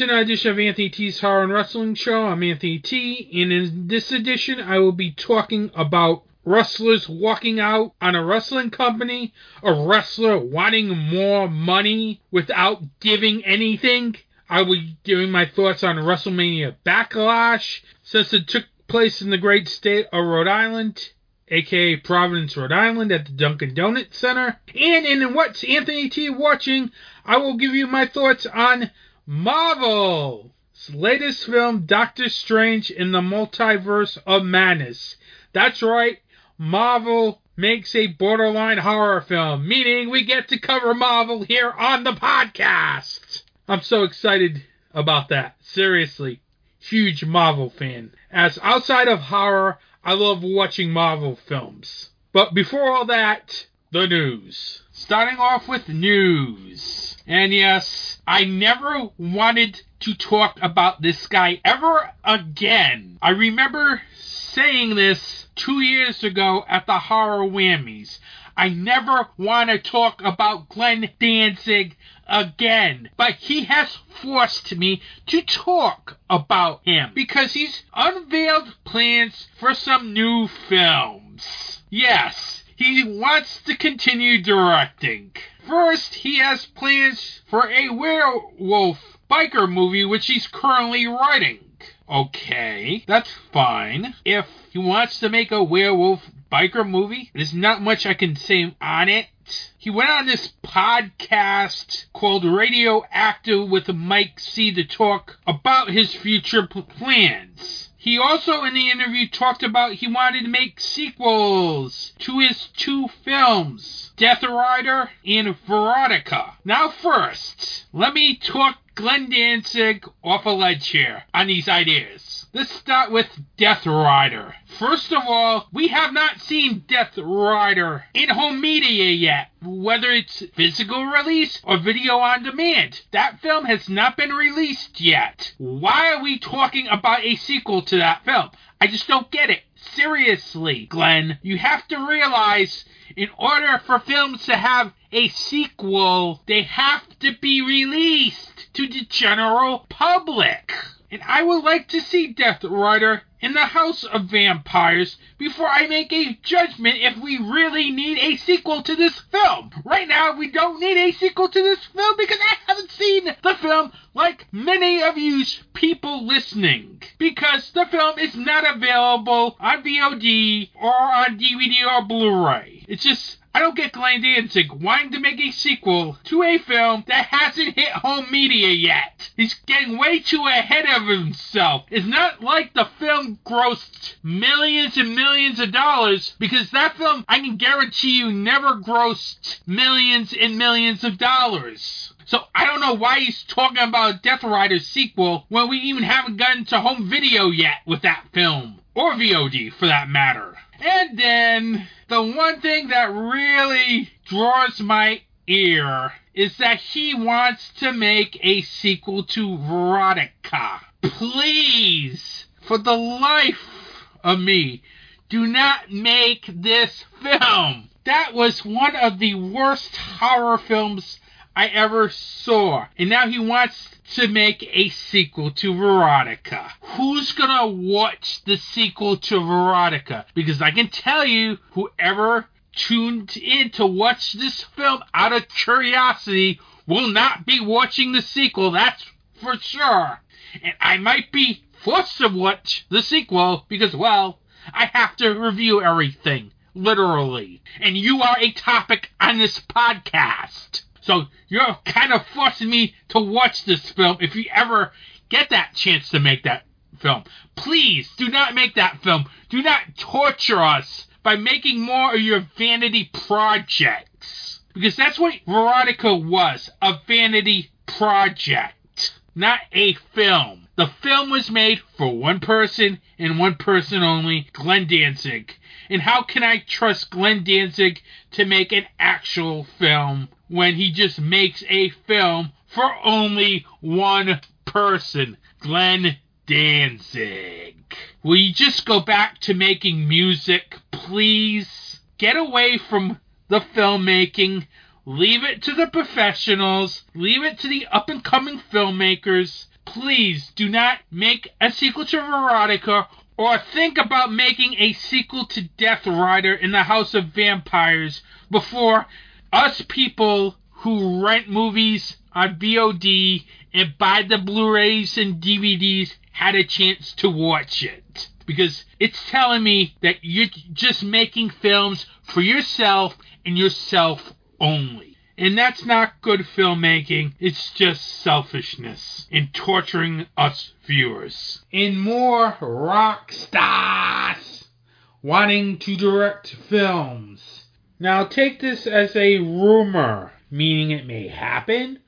Welcome to another edition of Anthony T's Horror and Wrestling Show. I'm Anthony T, and in this edition, I will be talking about wrestlers walking out on a wrestling company, a wrestler wanting more money without giving anything. I will be giving my thoughts on WrestleMania Backlash, since it took place in the great state of Rhode Island, aka Providence, Rhode Island, at the Dunkin' Donut Center. And in What's Anthony T Watching, I will give you my thoughts on Marvel's latest film, Doctor Strange in the Multiverse of Madness. That's right, Marvel makes a borderline horror film, meaning we get to cover Marvel here on the podcast. I'm so excited about that. Seriously, huge Marvel fan. As outside of horror, I love watching Marvel films. But before all that, the news. Starting off with news. And yes, I never wanted to talk about this guy ever again. I remember saying this two years ago at the Horror Whammies. I never want to talk about Glenn Danzig again. But he has forced me to talk about him because he's unveiled plans for some new films. Yes, he wants to continue directing. First, he has plans for a werewolf biker movie which he's currently writing. Okay, that's fine. If he wants to make a werewolf biker movie, there's not much I can say on it. He went on this podcast called Radioactive with Mike C to talk about his future plans. He also in the interview talked about he wanted to make sequels to his two films, Death Rider and Veronica. Now first, let me talk Glenn Danzig off a ledge here on these ideas. Let's start with Death Rider. First of all, we have not seen Death Rider in home media yet, whether it's physical release or video on demand. That film has not been released yet. Why are we talking about a sequel to that film? I just don't get it. Seriously, Glenn, you have to realize in order for films to have a sequel, they have to be released to the general public. And I would like to see Death Rider in the House of Vampires before I make a judgment if we really need a sequel to this film. Right now, we don't need a sequel to this film because I haven't seen the film like many of you people listening. Because the film is not available on VOD or on DVD or Blu-ray. It's just I don't get Glenn Danzig wanting to make a sequel to a film that hasn't hit home media yet. He's getting way too ahead of himself. It's not like the film grossed millions and millions of dollars because that film, I can guarantee you, never grossed millions and millions of dollars. So I don't know why he's talking about a Death Rider sequel when we even haven't gotten to home video yet with that film. Or VOD for that matter. And then the one thing that really draws my ear is that he wants to make a sequel to Veronica. Please, for the life of me, do not make this film. That was one of the worst horror films I ever saw. And now he wants to make a sequel to Veronica. Who's gonna watch the sequel to Veronica? Because I can tell you, whoever tuned in to watch this film out of curiosity will not be watching the sequel, that's for sure. And I might be forced to watch the sequel because, well, I have to review everything, literally. And you are a topic on this podcast. So you're kind of forcing me to watch this film if you ever get that chance to make that film. Please do not make that film. Do not torture us by making more of your vanity projects. Because that's what Veronica was a vanity project, not a film. The film was made for one person and one person only, Glenn Danzig. And how can I trust Glenn Danzig to make an actual film when he just makes a film for only one person, Glenn Danzig? Will you just go back to making music, please? Get away from the filmmaking. Leave it to the professionals. Leave it to the up and coming filmmakers. Please do not make a sequel to Veronica or think about making a sequel to Death Rider in the House of Vampires before us people who rent movies on VOD and buy the Blu-rays and DVDs had a chance to watch it. Because it's telling me that you're just making films for yourself and yourself only. And that's not good filmmaking. It's just selfishness and torturing us viewers. In more rock stars wanting to direct films. Now take this as a rumor, meaning it may happen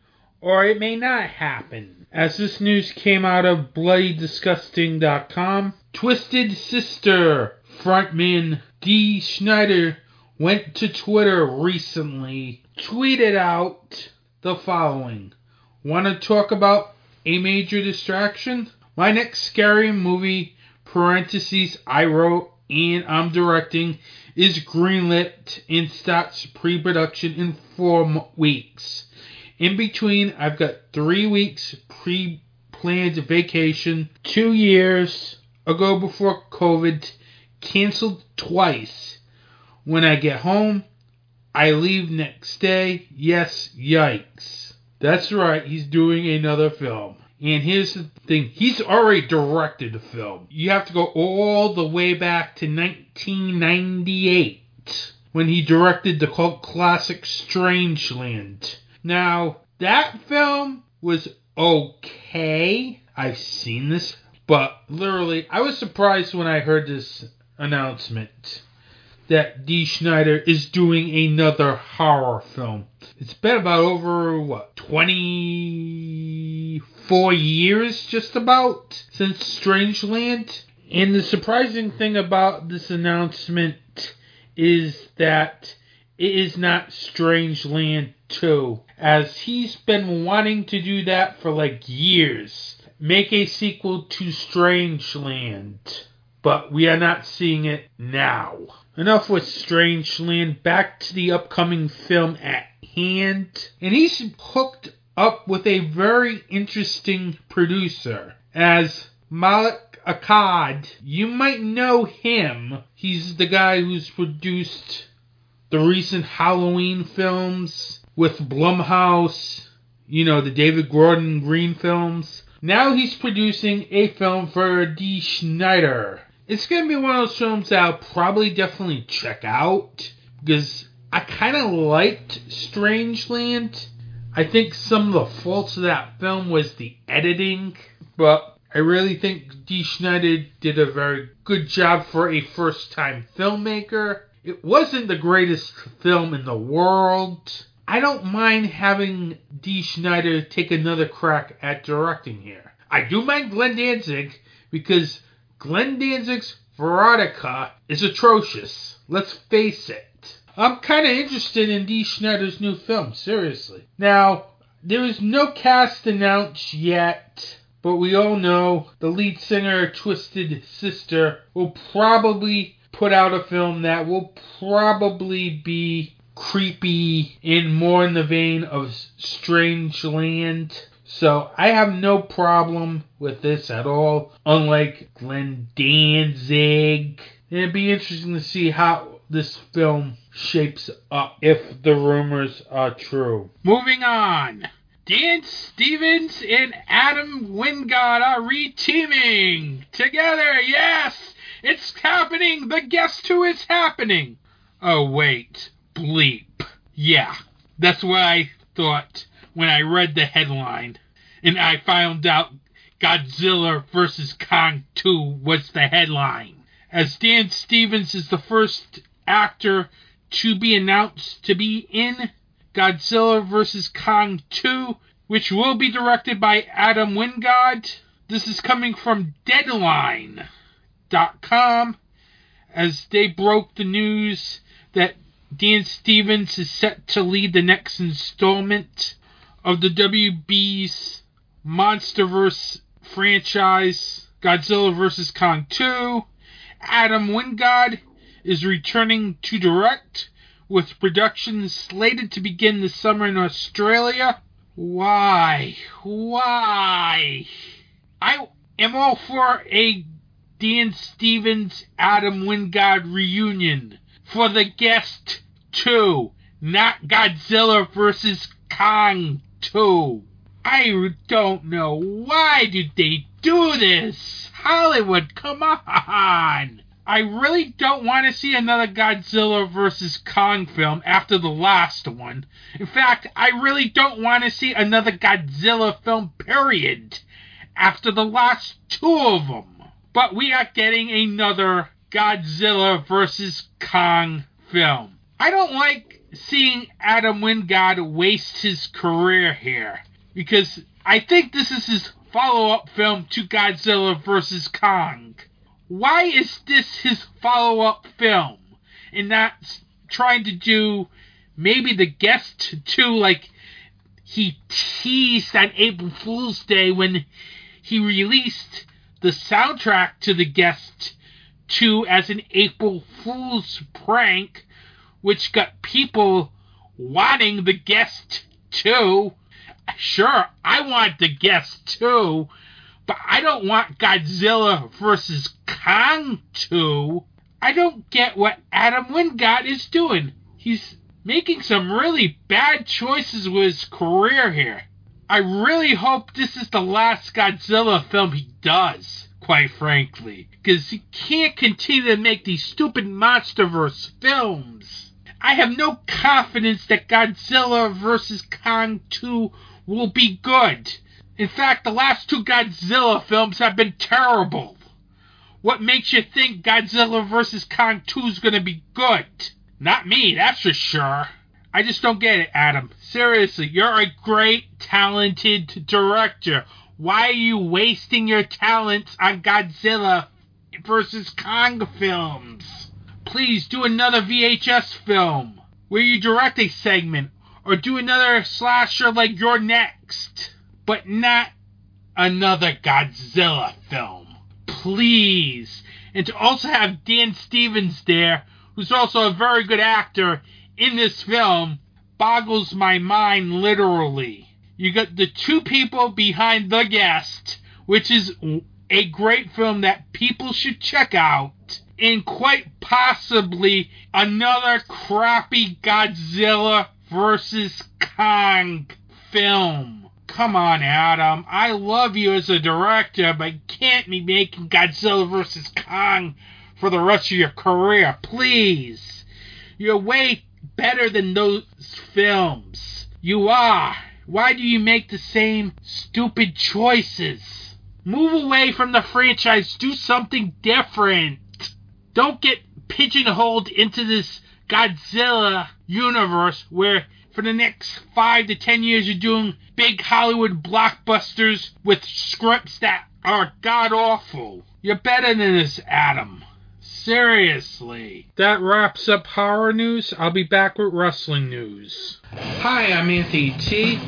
or it may not happen. As this news came out of BloodyDisgusting.com, Twisted Sister frontman Dee Snider went to Twitter recently, tweeted out the following Want to talk about a major distraction? My next scary movie, parentheses, I wrote and I'm directing, is greenlit and starts pre production in four weeks. In between, I've got three weeks pre planned vacation, two years ago before COVID, canceled twice. When I get home, I leave next day. Yes, yikes. That's right, he's doing another film. And here's the thing he's already directed a film. You have to go all the way back to 1998 when he directed the cult classic Strangeland. Now, that film was okay. I've seen this, but literally, I was surprised when I heard this announcement that D. Snider is doing another horror film. It's been about over, what, 24 years just about since Strangeland? And the surprising thing about this announcement is that it is not Strangeland 2, as he's been wanting to do that for like years. Make a sequel to Strangeland, but we are not seeing it now. Enough with Strangeland, back to the upcoming film at hand. And he's hooked up with a very interesting producer as Malik Akkad. You might know him. He's the guy who's produced the recent Halloween films with Blumhouse, you know, the David Gordon Green films. Now he's producing a film for Dee Snider. It's to be one of those films that I'll probably definitely check out because I kind of liked Strangeland. I think some of the faults of that film was the editing, but I really think Dee Snider did a very good job for a first time filmmaker. It wasn't the greatest film in the world. I don't mind having Dee Snider take another crack at directing here. I do mind Glenn Danzig because Glenn Danzig's Veronica is atrocious. Let's face it. I'm kind of interested in Dee Snider's new film, seriously. Now, there is no cast announced yet, but we all know the lead singer Twisted Sister will probably put out a film that will probably be creepy and more in the vein of Strangeland. So I have no problem with this at all, unlike Glenn Danzig. It'd be interesting to see how this film shapes up if the rumors are true. Moving on. Dan Stevens and Adam Wingard are reteaming together. Yes, it's happening. The Guest 2 is happening? Oh wait, bleep. Yeah, that's what I thought when I read the headline, and I found out Godzilla vs Kong 2 was the headline. As Dan Stevens is the first actor to be announced to be in Godzilla vs. Kong 2, which will be directed by Adam Wingard. This is coming from Deadline.com as they broke the news that Dan Stevens is set to lead the next installment of the WB's Monsterverse franchise, Godzilla vs. Kong 2. Adam Wingard is returning to direct with production slated to begin this summer in Australia. Why? Why? I am all for a Dan Stevens Adam Wingard reunion for the guest 2, not Godzilla vs. Kong 2. I don't know why did they do this? Hollywood, come on! I really don't want to see another Godzilla vs. Kong film after the last one. In fact, I really don't want to see another Godzilla film, period, after the last two of them. But we are getting another Godzilla vs. Kong film. I don't like seeing Adam Wingard waste his career here because I think this is his follow up film to Godzilla vs. Kong why is this his follow up film and not trying to do maybe the Guest 2 like he teased on April Fool's Day when he released the soundtrack to the guest 2 as an April Fool's prank, which got people wanting the guest 2. Sure, I want the Guest 2, but I don't want Godzilla versus Kong 2. I don't get what Adam Wingard is doing. He's making some really bad choices with his career here. I really hope this is the last Godzilla film he does, quite frankly, because he can't continue to make these stupid MonsterVerse films. I have no confidence that Godzilla vs. Kong 2 will be good. In fact, the last two Godzilla films have been terrible. What makes you think Godzilla vs. Kong 2 is going to be good? Not me, that's for sure. I just don't get it, Adam. Seriously, you're a great, talented director. Why are you wasting your talents on Godzilla vs. Kong films? Please do another VHS film where you direct a segment, or do another slasher like You're Next, but not another Godzilla film please. And to also have Dan Stevens there, who's also a very good actor in this film, boggles my mind literally. You got the two people behind The Guest, which is a great film that people should check out, and quite possibly another crappy Godzilla vs. Kong film. Come on, Adam. I love you as a director, but can't be making Godzilla vs. Kong for the rest of your career. Please. You're way better than those films. You are. Why do you make the same stupid choices? Move away from the franchise. Do something different. Don't get pigeonholed into this Godzilla universe where for the next five to ten years you're doing big Hollywood blockbusters with scripts that are god awful. You're better than this, Adam. Seriously. That wraps up horror news. I'll be back with wrestling news. Hi, I'm Anthony T.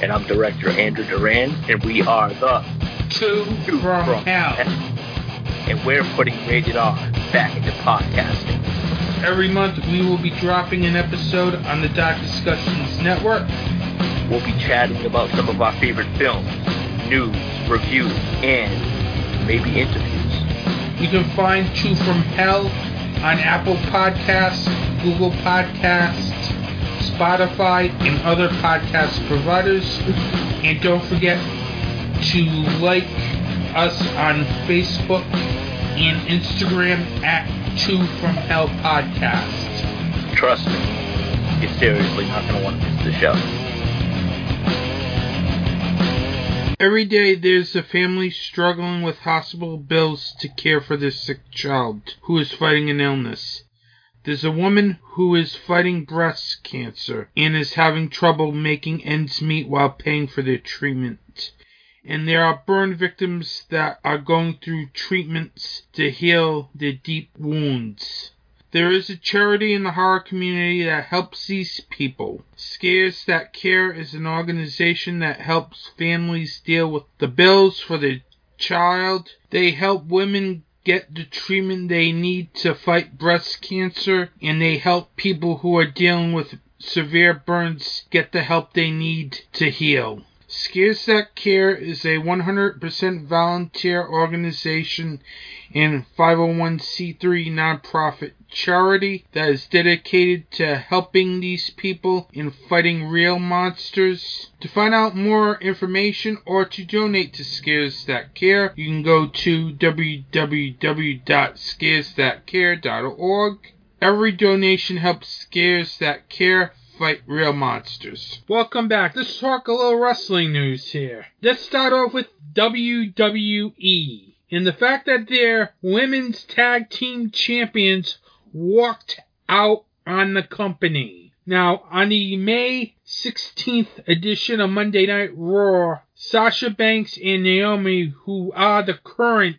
And I'm director Andrew Duran, and we are the Two, Two from, from Hell. Hell. And we're putting Rated R back into podcasting. Every month we will be dropping an episode on the Dark Discussions Network. We'll be chatting about some of our favorite films, news, reviews, and maybe interviews. You can find Two from Hell on Apple Podcasts, Google Podcasts, Spotify, and other podcast providers. And don't forget to like us on Facebook and Instagram at Two from Hell podcast. Trust me, you're seriously not going to want to miss the show. Every day there's a family struggling with hospital bills to care for their sick child who is fighting an illness. There's a woman who is fighting breast cancer and is having trouble making ends meet while paying for their treatment and there are burn victims that are going through treatments to heal their deep wounds. There is a charity in the horror community that helps these people. Scares That Care is an organization that helps families deal with the bills for their child. They help women get the treatment they need to fight breast cancer, and they help people who are dealing with severe burns get the help they need to heal. Scares That Care is a 100% volunteer organization and 501c3 nonprofit charity that is dedicated to helping these people in fighting real monsters. To find out more information or to donate to Scares That Care, you can go to www.scaresthatcare.org. Every donation helps Scares That Care fight real monsters. Welcome back. Let's talk a little wrestling news here. Let's start off with WWE. And the fact that their women's tag team champions walked out on the company. Now, on the May 16th edition of Monday Night Raw, Sasha Banks and Naomi, who are the current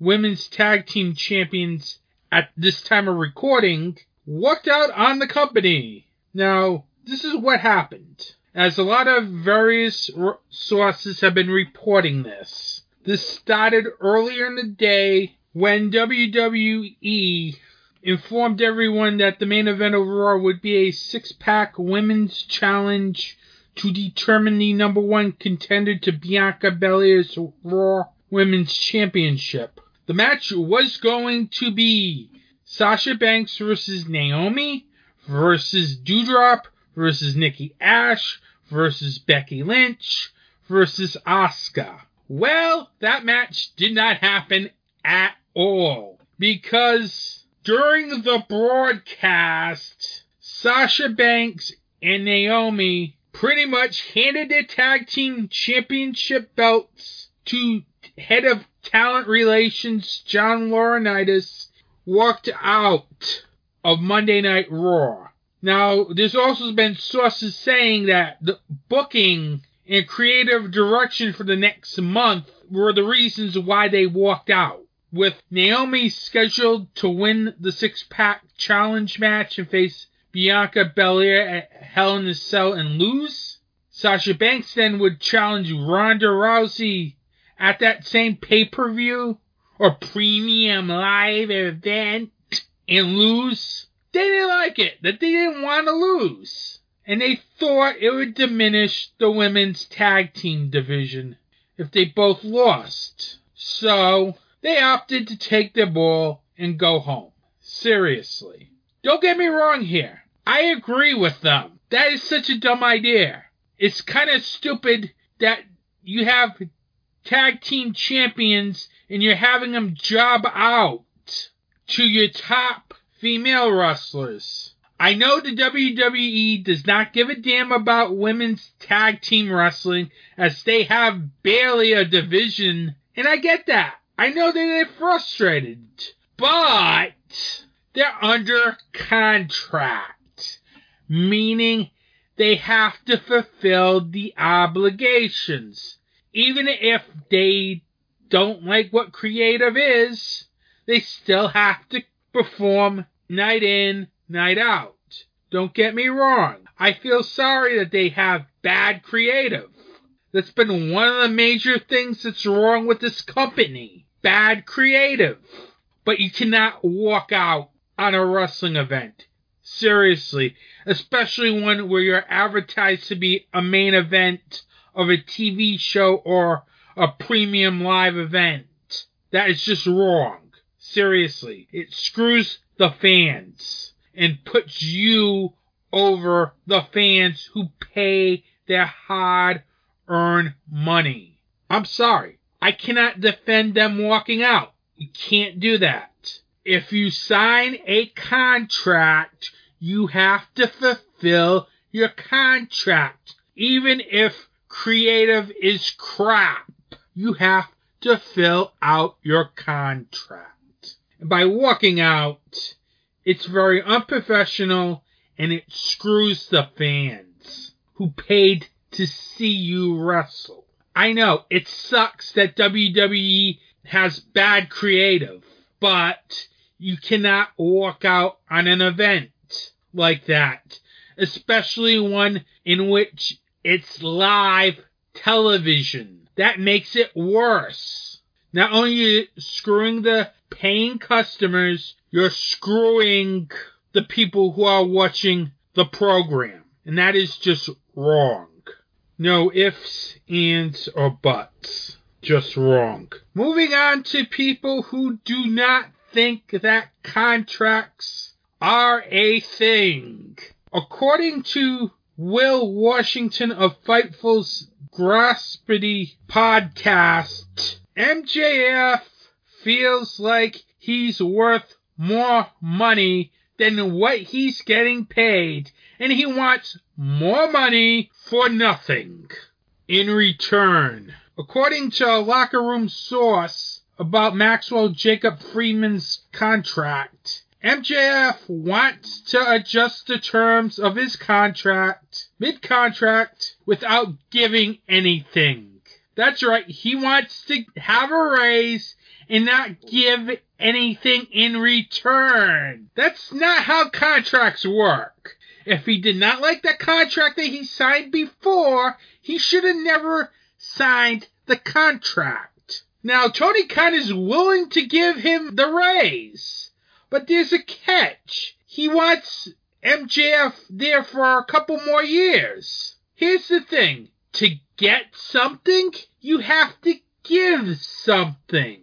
women's tag team champions at this time of recording, walked out on the company. Now, this is what happened. As a lot of various sources have been reporting this. This started earlier in the day when WWE informed everyone that the main event of Raw would be a six pack women's challenge to determine the number one contender to Bianca Belair's Raw Women's Championship. The match was going to be Sasha Banks versus Naomi versus Doudrop versus Nikki Ash versus Becky Lynch versus Asuka. Well, that match did not happen at all because during the broadcast, Sasha Banks and Naomi pretty much handed their tag team championship belts to head of talent relations John Laurinaitis walked out of Monday Night Raw. Now, there's also been sources saying that the booking and creative direction for the next month were the reasons why they walked out. With Naomi scheduled to win the six pack challenge match and face Bianca Belair at Hell in a Cell and lose, Sasha Banks then would challenge Ronda Rousey at that same pay per view or premium live event and lose, they didn't like it, that they didn't want to lose. And they thought it would diminish the women's tag team division if they both lost. So they opted to take their ball and go home. Seriously. Don't get me wrong here. I agree with them. That is such a dumb idea. It's kind of stupid that you have tag team champions and you're having them job out to your top female wrestlers. I know the WWE does not give a damn about women's tag team wrestling as they have barely a division, and I get that. I know that they're frustrated, but they're under contract, meaning they have to fulfill the obligations. Even if they don't like what creative is, they still have to perform night in, night out. Don't get me wrong. I feel sorry that they have bad creative. That's been one of the major things that's wrong with this company. Bad creative. But you cannot walk out on a wrestling event. Seriously. Especially one where you're advertised to be a main event of a TV show or a premium live event. That is just wrong. Seriously. It screws the fans and puts you over the fans who pay their hard earned money. I'm sorry. I cannot defend them walking out. You can't do that. If you sign a contract, you have to fulfill your contract. Even if creative is crap you have to fill out your contract. By walking out, it's very unprofessional and it screws the fans who paid to see you wrestle. I know it sucks that WWE has bad creative, but you cannot walk out on an event like that, especially one in which it's live television that makes it worse. Not only screwing the paying customers, you're screwing the people who are watching the program. And that is just wrong. No ifs, ands, or buts. Just wrong. Moving on to people who do not think that contracts are a thing. According to Will Washington of Fightful's Grapsody podcast, MJF feels like he's worth more money than what he's getting paid, and he wants more money for nothing in return. According to a locker room source about Maxwell Jacob Freeman's contract, MJF wants to adjust the terms of his contract mid contract without giving anything. That's right, he wants to have a raise and not give anything in return. That's not how contracts work. If he did not like the contract that he signed before, he should have never signed the contract. Now, Tony Khan is willing to give him the raise, but there's a catch. He wants MJF there for a couple more years. Here's the thing to get something, you have to give something.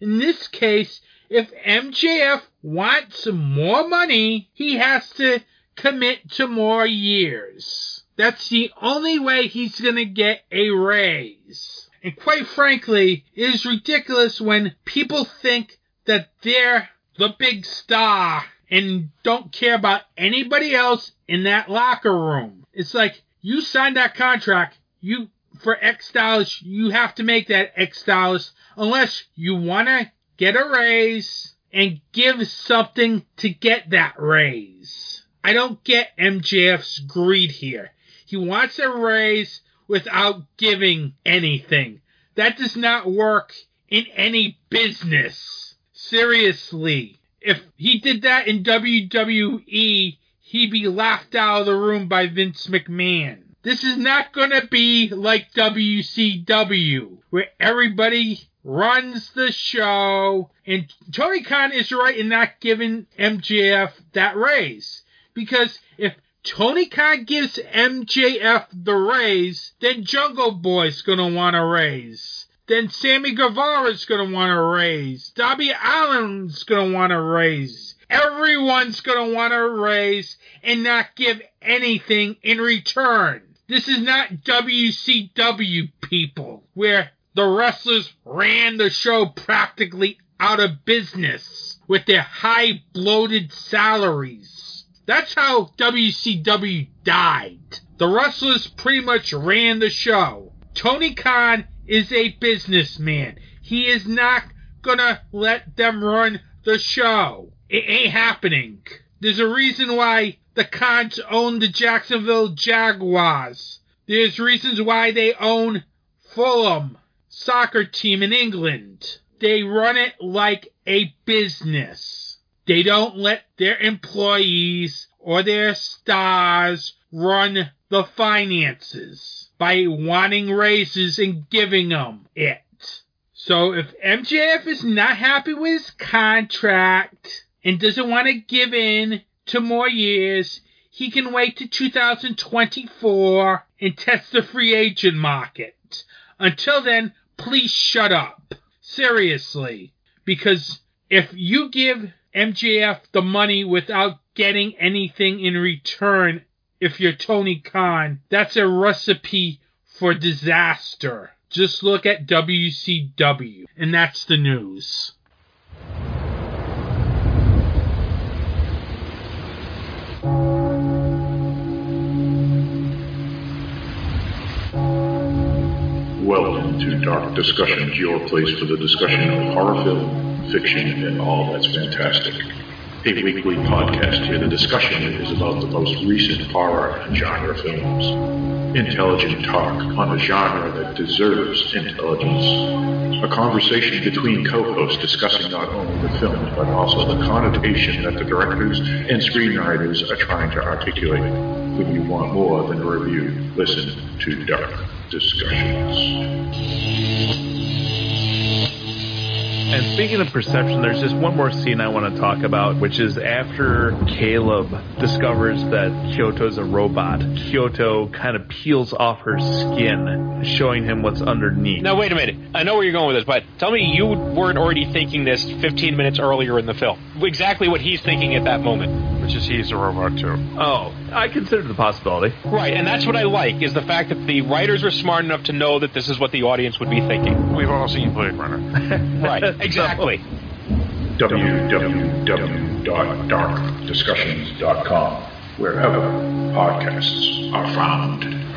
In this case, if MJF wants more money, he has to commit to more years. That's the only way he's gonna get a raise. And quite frankly, it is ridiculous when people think that they're the big star and don't care about anybody else in that locker room. It's like you signed that contract, you for X dollars, you have to make that X dollars unless you want to get a raise and give something to get that raise. I don't get MJF's greed here. He wants a raise without giving anything. That does not work in any business. Seriously. If he did that in WWE, he'd be laughed out of the room by Vince McMahon. This is not going to be like WCW, where everybody runs the show. And Tony Khan is right in not giving MJF that raise. Because if Tony Khan gives MJF the raise, then Jungle Boy's going to want a raise. Then Sammy Guevara's going to want a raise. Darby Allin's going to want a raise. Everyone's going to want a raise and not give anything in return. This is not WCW people, where the wrestlers ran the show practically out of business with their high bloated salaries. That's how WCW died. The wrestlers pretty much ran the show. Tony Khan is a businessman. He is not gonna let them run the show. It ain't happening. There's a reason why the Khans own the Jacksonville Jaguars. There's reasons why they own Fulham soccer team in England. They run it like a business. They don't let their employees or their stars run the finances by wanting raises and giving them it. So if MJF is not happy with his contract and doesn't want to give in to more years, he can wait to 2024 and test the free agent market. Until then, please shut up. Seriously. Because if you give MJF the money without getting anything in return, if you're Tony Khan, that's a recipe for disaster. Just look at WCW, and that's the news. To Dark Discussions, your place for the discussion of horror film, fiction, and all that's fantastic. A weekly podcast where the discussion is about the most recent horror and genre films. Intelligent talk on a genre that deserves intelligence. A conversation between co-hosts discussing not only the film, but also the connotation that the directors and screenwriters are trying to articulate. When you want more than a review, listen to Dark Discussions. And speaking of perception, there's just one more scene I want to talk about, which is after Caleb discovers that Kyoko's a robot. Kyoko kind of peels off her skin, showing him what's underneath. Now, wait a minute. I know where you're going with this, but tell me you weren't already thinking this 15 minutes earlier in the film. Exactly what he's thinking at that moment. Which is he's a robot too. Oh, I considered the possibility. Right, and that's what I like, is the fact that the writers were smart enough to know that this is what the audience would be thinking. We've all seen Blade Runner. Right, exactly. www.darkdiscussions.com, wherever podcasts are found.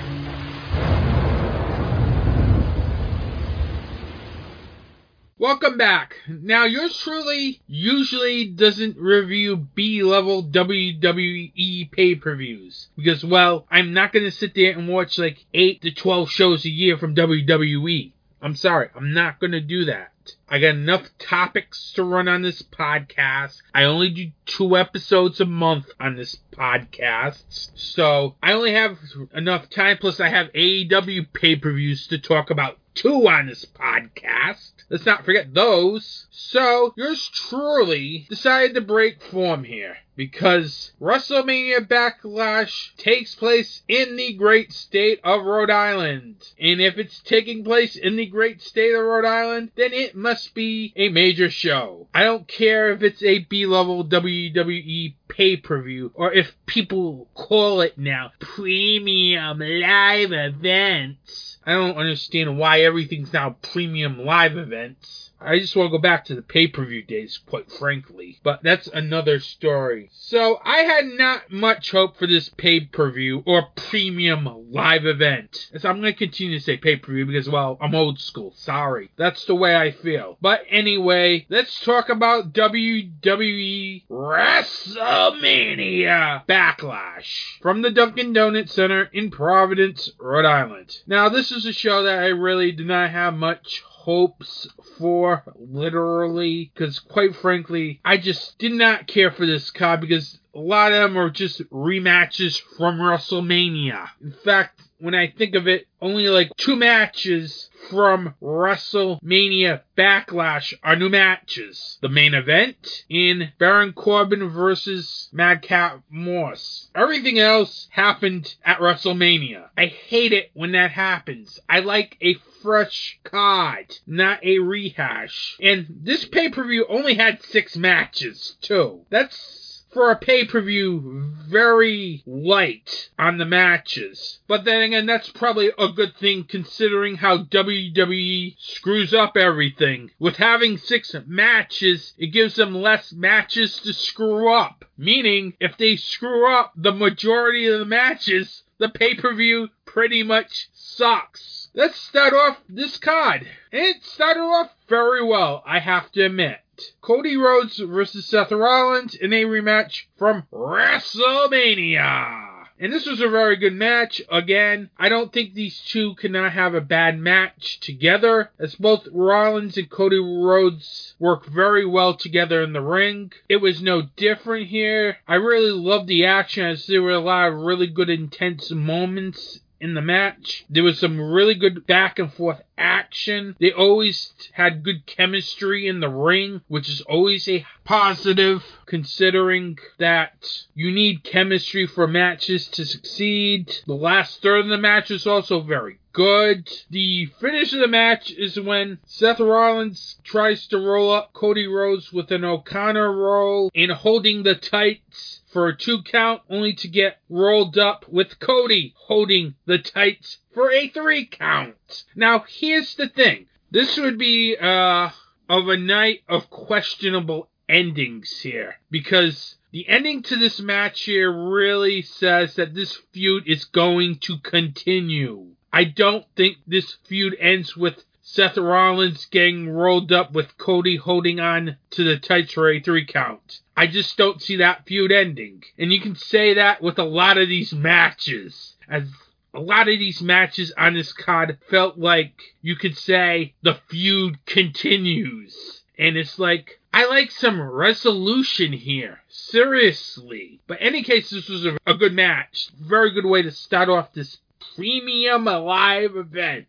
Welcome back. Now, yours truly usually doesn't review B level WWE pay per views. Because, well, I'm not going to sit there and watch like 8 to 12 shows a year from WWE. I'm sorry, I'm not going to do that. I got enough topics to run on this podcast. I only do two episodes a month on this podcast. So I only have enough time, plus I have AEW pay per views to talk about two on this podcast. Let's not forget those. So, yours truly decided to break form here because WrestleMania Backlash takes place in the great state of Rhode Island. And if it's taking place in the great state of Rhode Island, then it must be a major show. I don't care if it's a B level WWE pay per view or if people call it now premium live events. I don't understand why everything's now premium live events. I just want to go back to the pay per view days, quite frankly. But that's another story. So I had not much hope for this pay per view or premium live event. So I'm going to continue to say pay per view because, well, I'm old school. Sorry. That's the way I feel. But anyway, let's talk about WWE WrestleMania Backlash from the Dunkin' Donuts Center in Providence, Rhode Island. Now, this is a show that I really did not have much hopes for literally. Because quite frankly i just did not care for this card because a lot of them are just rematches from wrestlemania. In fact when i think of it only like two matches from WrestleMania Backlash are new matches. The main event in Baron Corbin versus Madcap Moss. Everything else happened at WrestleMania. I hate it when that happens. I like a fresh card, not a rehash. And this pay per view only had six matches, too. That's for a pay per view very light on the matches. But then again, that's probably a good thing considering how WWE screws up everything. With having six matches, it gives them less matches to screw up. Meaning, if they screw up the majority of the matches, the pay per view pretty much sucks. Let's start off this card. It started off very well, I have to admit. Cody Rhodes versus Seth Rollins in a rematch from WrestleMania. And this was a very good match. Again, I don't think these two cannot have a bad match together, as both Rollins and Cody Rhodes work very well together in the ring. It was no different here. I really loved the action as there were a lot of really good intense moments in the match. There was some really good back and forth action. They always had good chemistry in the ring, which is always a positive considering that you need chemistry for matches to succeed. The last third of the match was also very good. The finish of the match is when Seth Rollins tries to roll up Cody Rhodes with an O'Connor roll and holding the tights for a two count, only to get rolled up with Cody holding the tights for a three count. Now, here's the thing. This would be, uh, of a night of questionable endings here. Because the ending to this match here really says that this feud is going to continue. I don't think this feud ends with Seth Rollins getting rolled up with Cody holding on to the tights for a three count. I just don't see that feud ending. And you can say that with a lot of these matches. As a lot of these matches on this card felt like you could say the feud continues. And it's like, I like some resolution here. Seriously. But any case, this was a, a good match. Very good way to start off this premium live event.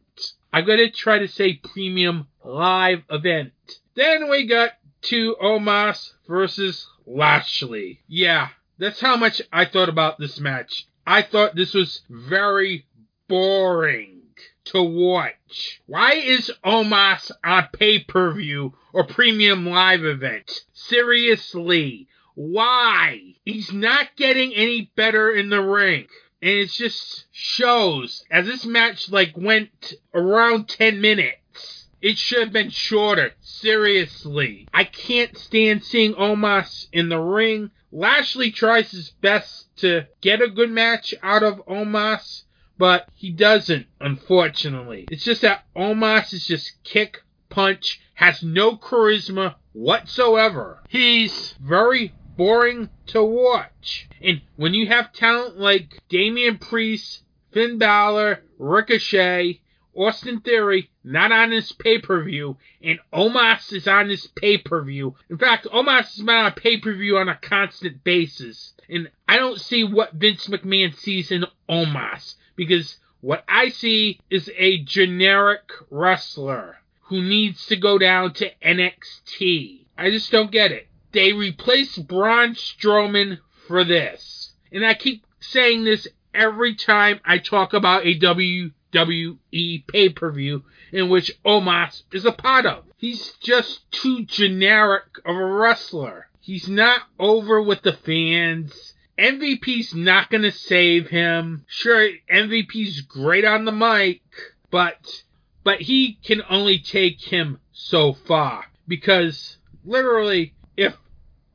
I'm going to try to say premium live event. Then we got to Omos versus Lashley. Yeah, that's how much I thought about this match. I thought this was very boring to watch. Why is Omos on pay per view or premium live event? Seriously, why? He's not getting any better in the ring. And it just shows as this match like went around 10 minutes. It should have been shorter. Seriously. I can't stand seeing Omos in the ring. Lashley tries his best to get a good match out of Omos, but he doesn't, unfortunately. It's just that Omos is just kick, punch, has no charisma whatsoever. He's very boring to watch. And when you have talent like Damian Priest, Finn Balor, Ricochet, Austin Theory not on this pay per view, and Omos is on this pay per view. In fact, Omos has been on a pay per view on a constant basis. And I don't see what Vince McMahon sees in Omos because what I see is a generic wrestler who needs to go down to NXT. I just don't get it. They replaced Braun Strowman for this. And I keep saying this every time I talk about a WWE pay per view in which Omos is a part of. He's just too generic of a wrestler. He's not over with the fans. MVP's not going to save him. Sure, MVP's great on the mic, but but he can only take him so far because literally if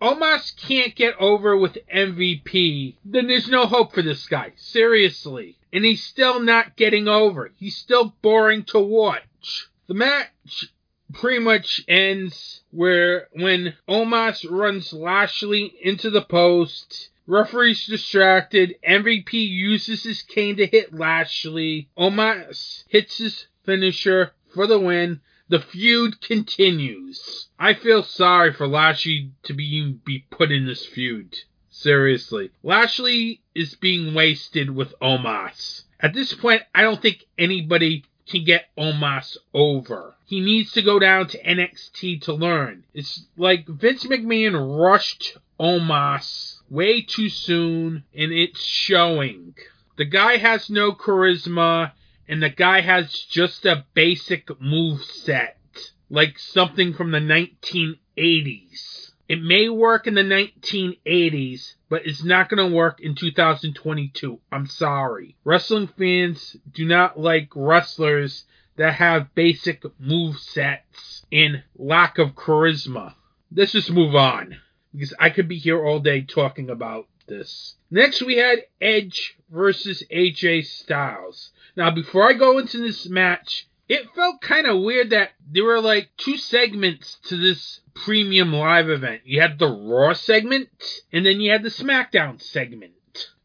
Omos can't get over with MVP, then there's no hope for this guy. Seriously. And he's still not getting over. He's still boring to watch. The match pretty much ends where when Omos runs Lashley into the post, referee's distracted, MVP uses his cane to hit Lashley, Omos hits his finisher for the win, the feud continues. I feel sorry for Lashley to be, be put in this feud. Seriously. Lashley is being wasted with Omos. At this point, I don't think anybody can get Omos over. He needs to go down to NXT to learn. It's like Vince McMahon rushed Omos way too soon, and it's showing. The guy has no charisma, and the guy has just a basic move set, like something from the 1980s. It may work in the 1980s, but it's not going to work in 2022. I'm sorry. Wrestling fans do not like wrestlers that have basic move sets and lack of charisma. Let's just move on because I could be here all day talking about this. Next, we had Edge versus AJ Styles. Now, before I go into this match, it felt kind of weird that there were like two segments to this premium live event. You had the Raw segment, and then you had the SmackDown segment.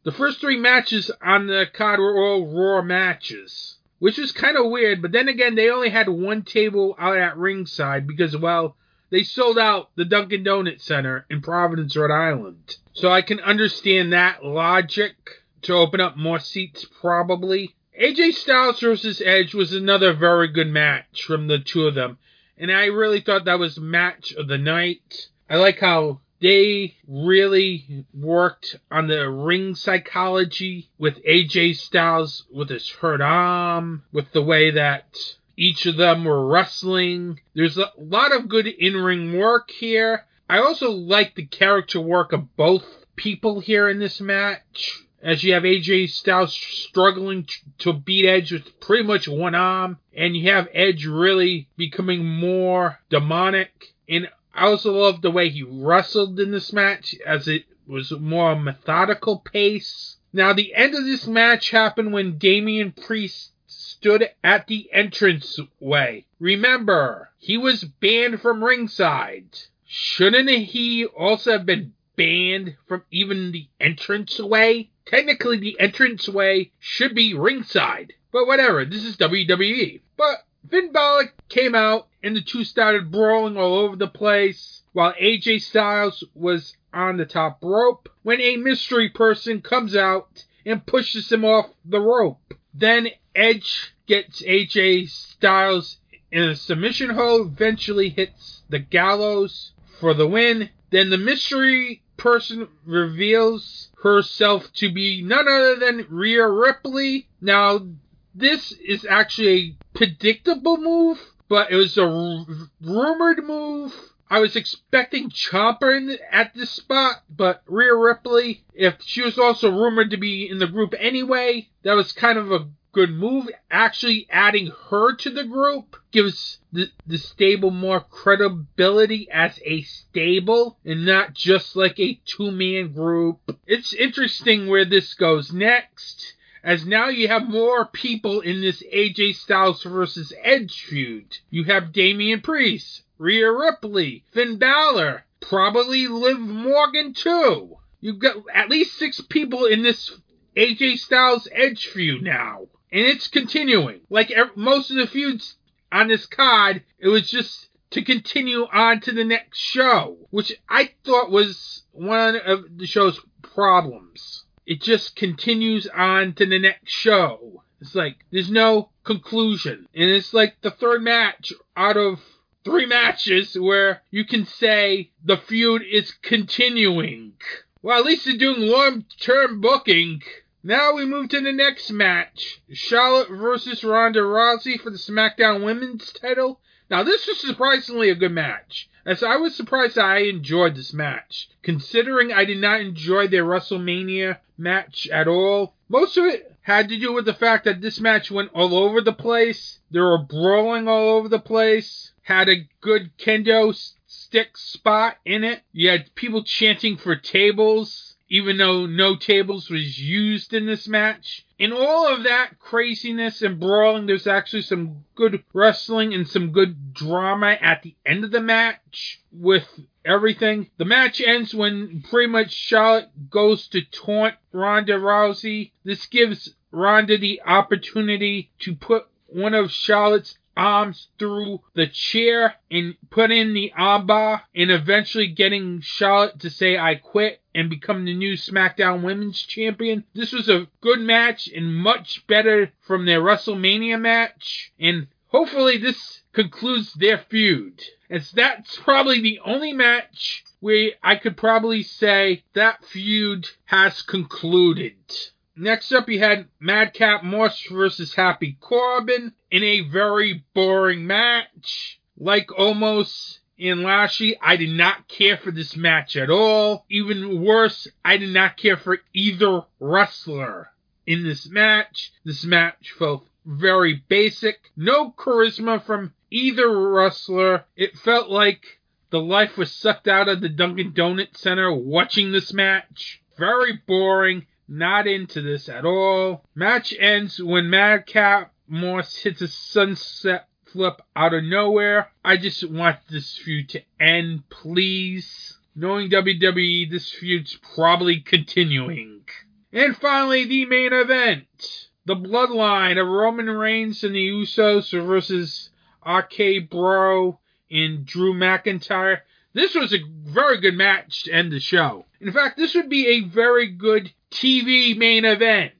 The first three matches on the card were all Raw matches, which was kind of weird, but then again, they only had one table out at ringside because, well, they sold out the Dunkin' Donuts Center in Providence, Rhode Island. So I can understand that logic to open up more seats, probably. AJ Styles versus Edge was another very good match from the two of them, and I really thought that was match of the night. I like how they really worked on the ring psychology with AJ Styles with his hurt arm, with the way that each of them were wrestling. There's a lot of good in ring work here. I also like the character work of both people here in this match. As you have AJ Styles struggling to beat Edge with pretty much one arm, and you have Edge really becoming more demonic. And I also love the way he wrestled in this match, as it was more methodical pace. Now, the end of this match happened when Damian Priest stood at the entrance way. Remember, he was banned from ringside. Shouldn't he also have been banned from even the entranceway? Technically, the entranceway should be ringside. But whatever, this is WWE. But Finn Balor came out and the two started brawling all over the place while AJ Styles was on the top rope when a mystery person comes out and pushes him off the rope. Then Edge gets AJ Styles in a submission hold eventually hits the gallows for the win. Then the mystery person reveals herself to be none other than Rhea Ripley. Now, this is actually a predictable move, but it was a r- rumored move. I was expecting Chopper the, at this spot, but Rhea Ripley, if she was also rumored to be in the group anyway, that was kind of a good move. Actually, adding her to the group gives the, the stable more credibility as a stable and not just like a two man group. It's interesting where this goes next. As now you have more people in this AJ Styles versus Edge feud. You have Damian Priest, Rhea Ripley, Finn Balor, probably Liv Morgan too. You've got at least six people in this AJ Styles Edge feud now. And it's continuing. Like most of the feuds on this card, it was just to continue on to the next show, which I thought was one of the show's problems. It just continues on to the next show. It's like there's no conclusion. And it's like the third match out of three matches where you can say the feud is continuing. Well, at least they're doing long term booking. Now we move to the next match Charlotte versus Ronda Rousey for the SmackDown Women's title. Now, this was surprisingly a good match, as I was surprised I enjoyed this match, considering I did not enjoy their WrestleMania match at all. Most of it had to do with the fact that this match went all over the place. They were brawling all over the place, had a good kendo stick spot in it. You had people chanting for tables even though no tables was used in this match. In all of that craziness and brawling, there's actually some good wrestling and some good drama at the end of the match with everything. The match ends when pretty much Charlotte goes to taunt Ronda Rousey. This gives Ronda the opportunity to put one of Charlotte's arms through the chair and put in the armbar and eventually getting Charlotte to say I quit and become the new SmackDown Women's Champion. This was a good match and much better from their WrestleMania match and hopefully this concludes their feud. As that's probably the only match where I could probably say that feud has concluded. Next up, you had Madcap Moss versus Happy Corbin in a very boring match. Like almost in Lashley, I did not care for this match at all. Even worse, I did not care for either wrestler in this match. This match felt very basic. No charisma from either wrestler. It felt like the life was sucked out of the Dunkin' Donut Center watching this match. Very boring. Not into this at all. Match ends when Madcap Moss hits a sunset flip out of nowhere. I just want this feud to end, please. Knowing WWE, this feud's probably continuing. And finally, the main event. The bloodline of Roman Reigns and the Usos versus RK Bro and Drew McIntyre. This was a very good match to end the show. In fact, this would be a very good TV main event.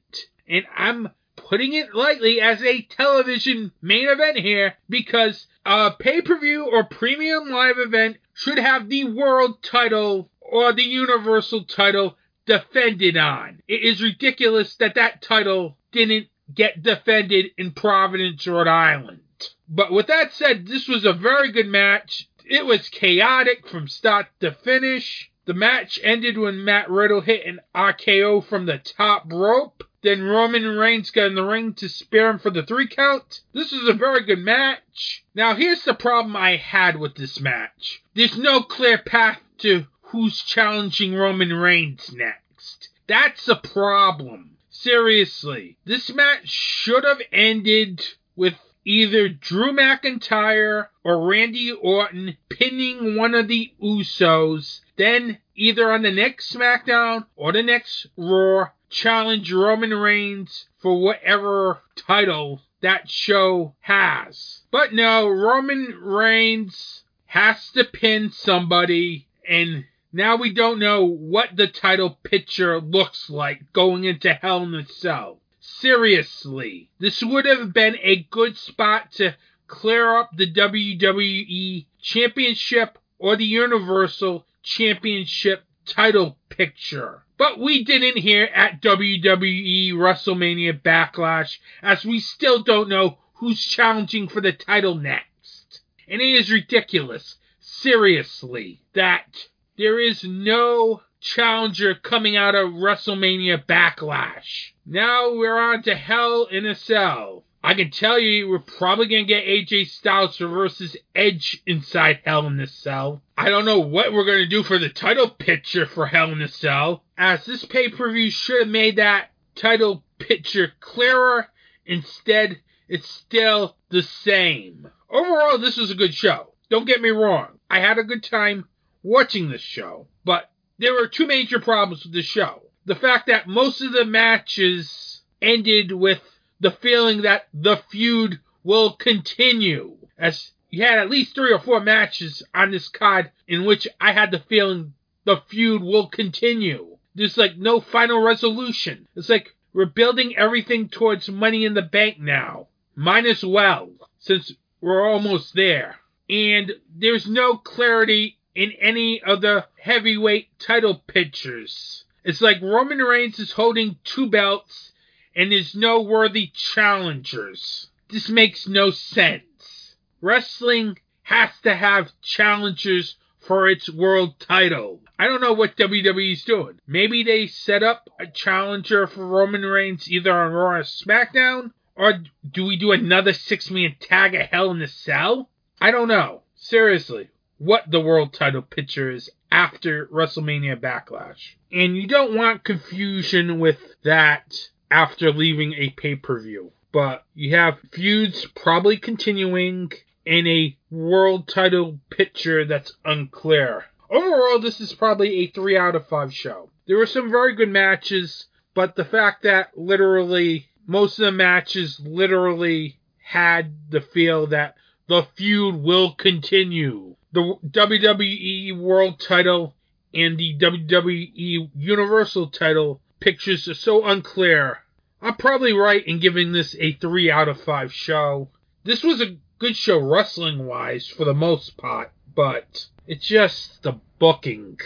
And I'm putting it lightly as a television main event here because a pay per view or premium live event should have the world title or the universal title defended on. It is ridiculous that that title didn't get defended in Providence, Rhode Island. But with that said, this was a very good match. It was chaotic from start to finish. The match ended when Matt Riddle hit an RKO from the top rope. Then Roman Reigns got in the ring to spare him for the three count. This was a very good match. Now, here's the problem I had with this match there's no clear path to who's challenging Roman Reigns next. That's a problem. Seriously. This match should have ended with either Drew McIntyre or Randy Orton pinning one of the Usos, then either on the next SmackDown or the next Raw, challenge Roman Reigns for whatever title that show has. But no, Roman Reigns has to pin somebody, and now we don't know what the title picture looks like going into Hell in a Cell. Seriously, this would have been a good spot to clear up the WWE Championship or the Universal Championship title picture. But we didn't hear at WWE WrestleMania Backlash, as we still don't know who's challenging for the title next. And it is ridiculous, seriously, that there is no challenger coming out of WrestleMania Backlash. Now we're on to Hell in a Cell. I can tell you we're probably going to get AJ Styles versus Edge inside Hell in a Cell. I don't know what we're going to do for the title picture for Hell in a Cell, as this pay per view should have made that title picture clearer. Instead, it's still the same. Overall, this was a good show. Don't get me wrong. I had a good time watching this show, but there were two major problems with the show. The fact that most of the matches ended with the feeling that the feud will continue. As you had at least three or four matches on this card in which I had the feeling the feud will continue. There's like no final resolution. It's like we're building everything towards money in the bank now. Might as well, since we're almost there. And there's no clarity in any of the heavyweight title pictures. It's like Roman Reigns is holding two belts and there's no worthy challengers. This makes no sense. Wrestling has to have challengers for its world title. I don't know what WWE's doing. Maybe they set up a challenger for Roman Reigns either on Raw or SmackDown, or do we do another six man tag of Hell in the Cell? I don't know. Seriously, what the world title picture is after WrestleMania Backlash. And you don't want confusion with that after leaving a pay per view. But you have feuds probably continuing in a world title picture that's unclear. Overall, this is probably a 3 out of 5 show. There were some very good matches, but the fact that literally most of the matches literally had the feel that the feud will continue. The WWE World title and the WWE Universal title pictures are so unclear. I'm probably right in giving this a 3 out of 5 show. This was a good show wrestling wise for the most part, but it's just the booking.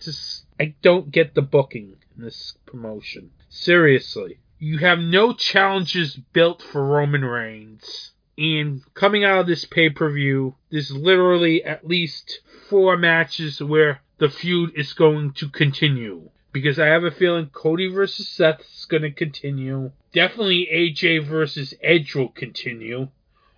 Just I don't get the booking in this promotion. Seriously. You have no challenges built for Roman Reigns. And coming out of this pay per view, there's literally at least four matches where the feud is going to continue. Because I have a feeling Cody versus Seth is going to continue. Definitely AJ versus Edge will continue.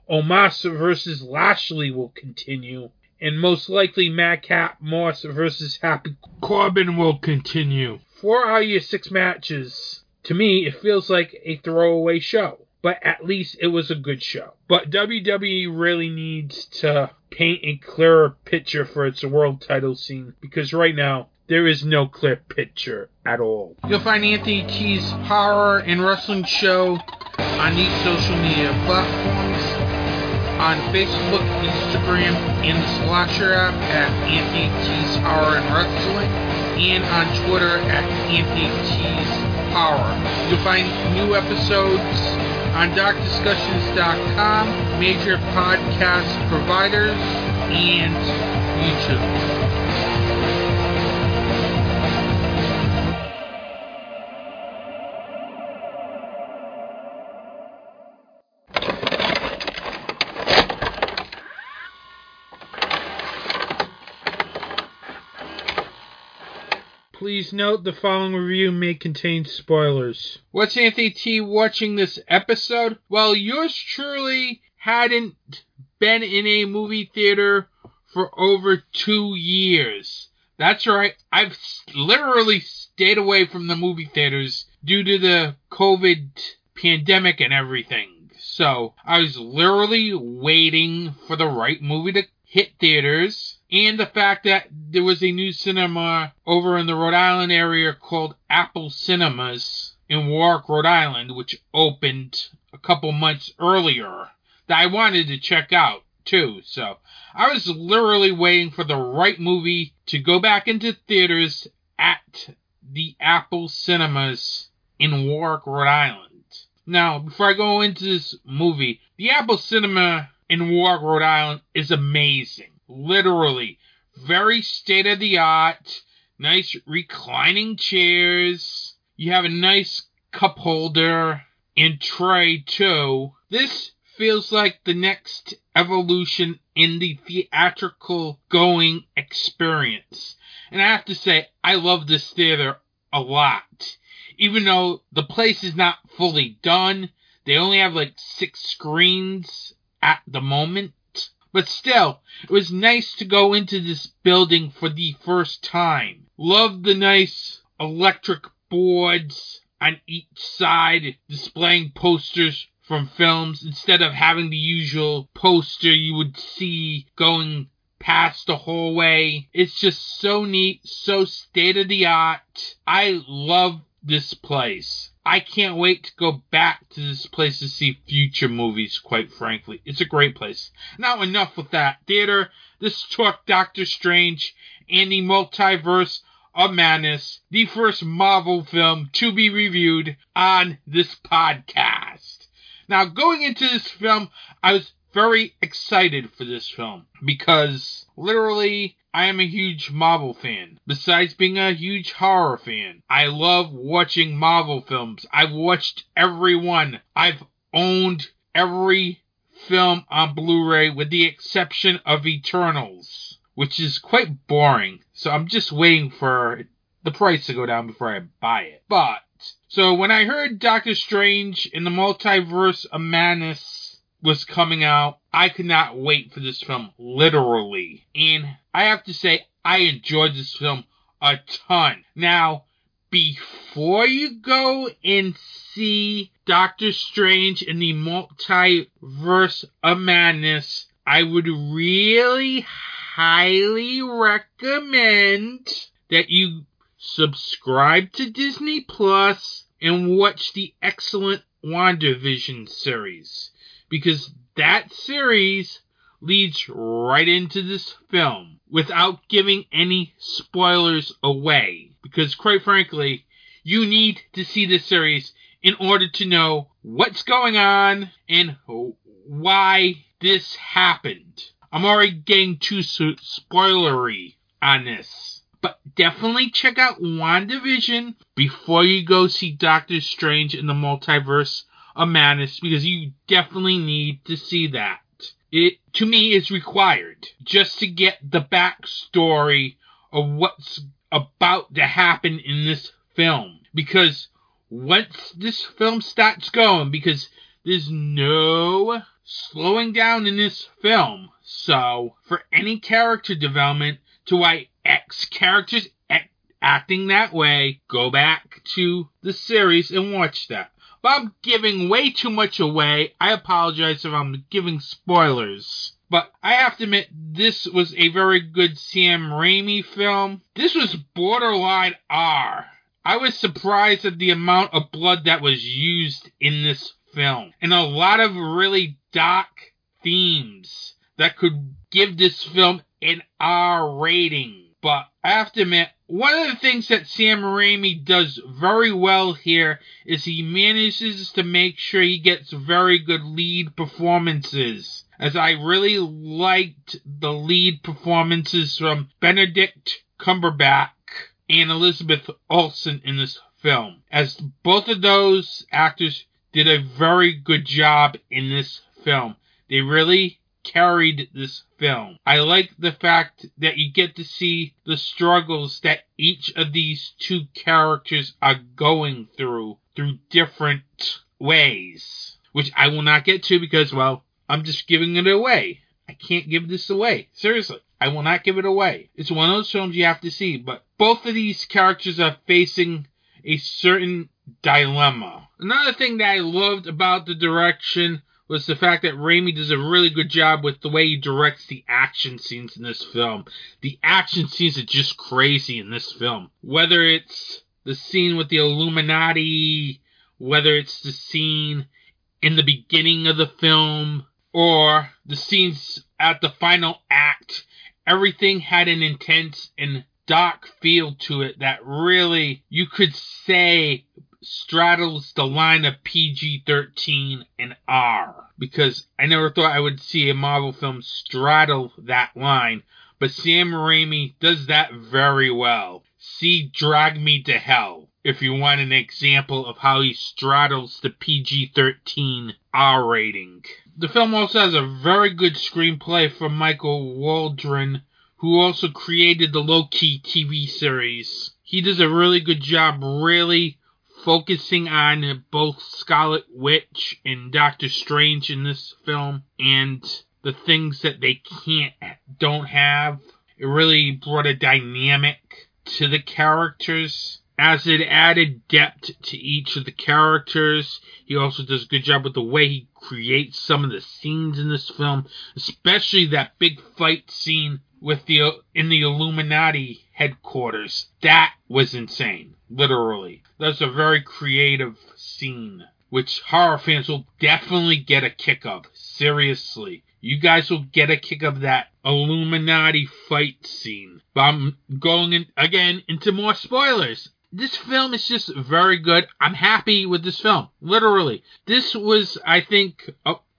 Omos versus Lashley will continue. And most likely Madcap Moss versus Happy Corbin will continue. Four out of your six matches, to me, it feels like a throwaway show. But at least it was a good show. But WWE really needs to paint a clearer picture for its world title scene because right now there is no clear picture at all. You'll find Anthony T's Horror and Wrestling Show on these social media platforms on Facebook, Instagram, and the Slasher app at Anthony T's Horror and Wrestling, and on Twitter at Anthony T's Power. You'll find new episodes on DarkDiscussions.com, major podcast providers, and YouTube. Please note the following review may contain spoilers. What's Anthony T watching this episode? Well, yours truly hadn't been in a movie theater for over two years. That's right, I've literally stayed away from the movie theaters due to the COVID pandemic and everything. So, I was literally waiting for the right movie to hit theaters and the fact that there was a new cinema over in the Rhode Island area called Apple Cinemas in Warwick, Rhode Island, which opened a couple months earlier that I wanted to check out too. So I was literally waiting for the right movie to go back into theaters at the Apple Cinemas in Warwick, Rhode Island. Now, before I go into this movie, the Apple Cinema in Warwick, Rhode Island is amazing. Literally, very state of the art, nice reclining chairs. You have a nice cup holder and tray too. This feels like the next evolution in the theatrical going experience. And I have to say, I love this theater a lot. Even though the place is not fully done, they only have like six screens at the moment. But still, it was nice to go into this building for the first time. Love the nice electric boards on each side displaying posters from films instead of having the usual poster you would see going past the hallway. It's just so neat, so state of the art. I love this place. I can't wait to go back to this place to see future movies, quite frankly. It's a great place. Now, enough with that. Theater, this talk Doctor Strange and the Multiverse of Madness, the first Marvel film to be reviewed on this podcast. Now, going into this film, I was very excited for this film because literally I am a huge Marvel fan. Besides being a huge horror fan, I love watching Marvel films. I've watched every one. I've owned every film on Blu-ray with the exception of Eternals, which is quite boring. So I'm just waiting for the price to go down before I buy it. But so when I heard Doctor Strange in the Multiverse of Madness was coming out, I could not wait for this film, literally. And I have to say, I enjoyed this film a ton. Now, before you go and see Doctor Strange in the Multiverse of Madness, I would really highly recommend that you subscribe to Disney Plus and watch the excellent WandaVision series because that series leads right into this film without giving any spoilers away because quite frankly you need to see this series in order to know what's going on and why this happened. I'm already getting too spoilery on this. But definitely check out WandaVision before you go see Doctor Strange in the Multiverse of Madness because you definitely need to see that. It, to me, is required just to get the backstory of what's about to happen in this film. Because once this film starts going, because there's no slowing down in this film. So, for any character development to why X characters act, acting that way, go back to the series and watch that. But I'm giving way too much away. I apologize if I'm giving spoilers. But I have to admit, this was a very good Sam Raimi film. This was borderline R. I was surprised at the amount of blood that was used in this film. And a lot of really dark themes that could give this film an R rating. But I have to admit, one of the things that Sam Raimi does very well here is he manages to make sure he gets very good lead performances. As I really liked the lead performances from Benedict Cumberbatch and Elizabeth Olsen in this film. As both of those actors did a very good job in this film. They really carried this film. I like the fact that you get to see the struggles that each of these two characters are going through through different ways, which I will not get to because, well, I'm just giving it away. I can't give this away. Seriously. I will not give it away. It's one of those films you have to see, but both of these characters are facing a certain dilemma. Another thing that I loved about the direction was the fact that Raimi does a really good job with the way he directs the action scenes in this film. The action scenes are just crazy in this film. Whether it's the scene with the Illuminati, whether it's the scene in the beginning of the film, or the scenes at the final act, everything had an intense and dark feel to it that really you could say straddles the line of PG 13 and R. Because I never thought I would see a Marvel film straddle that line, but Sam Raimi does that very well. See Drag Me to Hell if you want an example of how he straddles the PG 13 R rating. The film also has a very good screenplay from Michael Waldron, who also created the Loki TV series. He does a really good job, really focusing on both Scarlet Witch and Doctor Strange in this film and the things that they can't, don't have. It really brought a dynamic to the characters as it added depth to each of the characters. He also does a good job with the way he creates some of the scenes in this film, especially that big fight scene with the in the Illuminati headquarters. That was insane, literally. That's a very creative scene, which horror fans will definitely get a kick of. Seriously. You guys will get a kick of that Illuminati fight scene. But I'm going in, again into more spoilers this film is just very good. I'm happy with this film. Literally. This was, I think,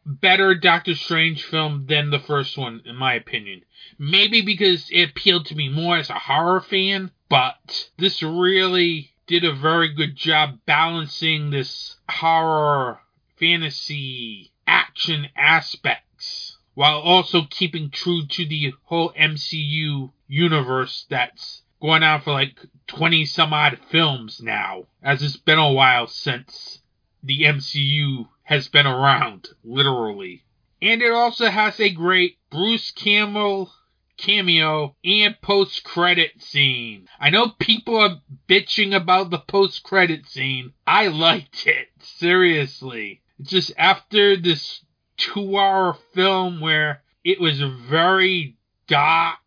better Doctor Strange film than the first one, in my opinion. Maybe because it appealed to me more as a horror fan, but this really did a very good job balancing this horror, fantasy, action aspects while also keeping true to the whole MCU universe that's going on for like 20 some odd films now, as it's been a while since the MCU has been around, literally. And it also has a great Bruce Campbell cameo and post credit scene. I know people are bitching about the post credit scene. I liked it, seriously. Just after this two hour film where it was very dark,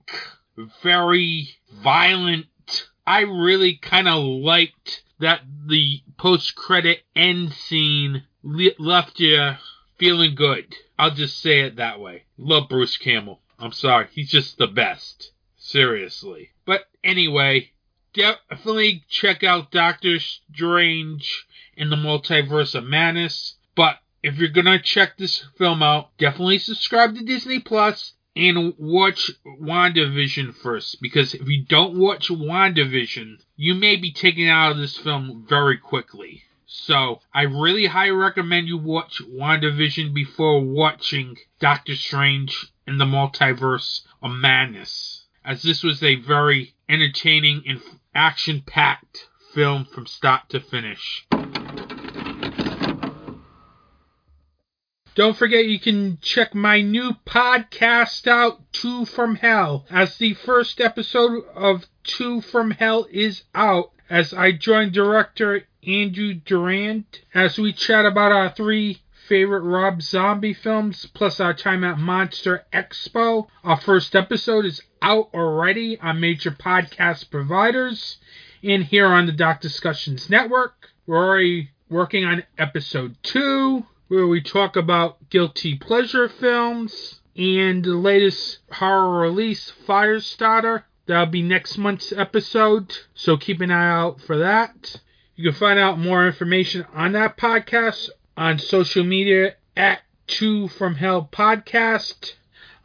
very violent. I really kind of liked that the post credit end scene left you feeling good. I'll just say it that way. Love Bruce Campbell. I'm sorry, he's just the best. Seriously. But anyway, definitely check out Doctor Strange in the Multiverse of Madness. But if you're gonna check this film out, definitely subscribe to Disney Plus and watch WandaVision first because if you don't watch WandaVision, you may be taken out of this film very quickly. So, I really highly recommend you watch WandaVision before watching Doctor Strange in the Multiverse of Madness, as this was a very entertaining and action packed film from start to finish. Don't forget you can check my new podcast out, Two from Hell, as the first episode of Two from Hell is out, as I join director Andrew Durant as we chat about our three favorite Rob Zombie films, plus our time at Monster Expo. Our first episode is out already on major podcast providers and here on the Dark Discussions Network. We're already working on episode two where we talk about guilty pleasure films and the latest horror release, Firestarter. That'll be next month's episode, so keep an eye out for that. You can find out more information on that podcast on social media at Two From Hell Podcast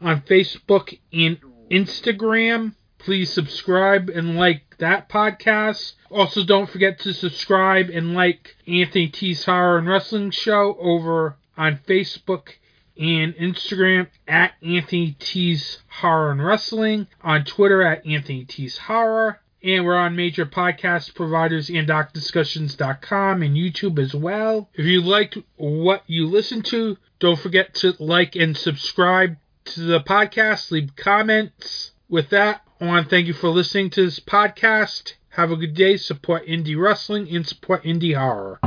on Facebook and Instagram. Please subscribe and like that podcast. Also, don't forget to subscribe and like Anthony T's Horror and Wrestling Show over on Facebook and Instagram at Anthony T's Horror and Wrestling, on Twitter at Anthony T's Horror, and we're on major podcast providers and darkdiscussions.com and YouTube as well. If you liked what you listened to, don't forget to like and subscribe to the podcast, leave comments. With that, I want to thank you for listening to this podcast. Have a good day. Support indie wrestling and support indie horror.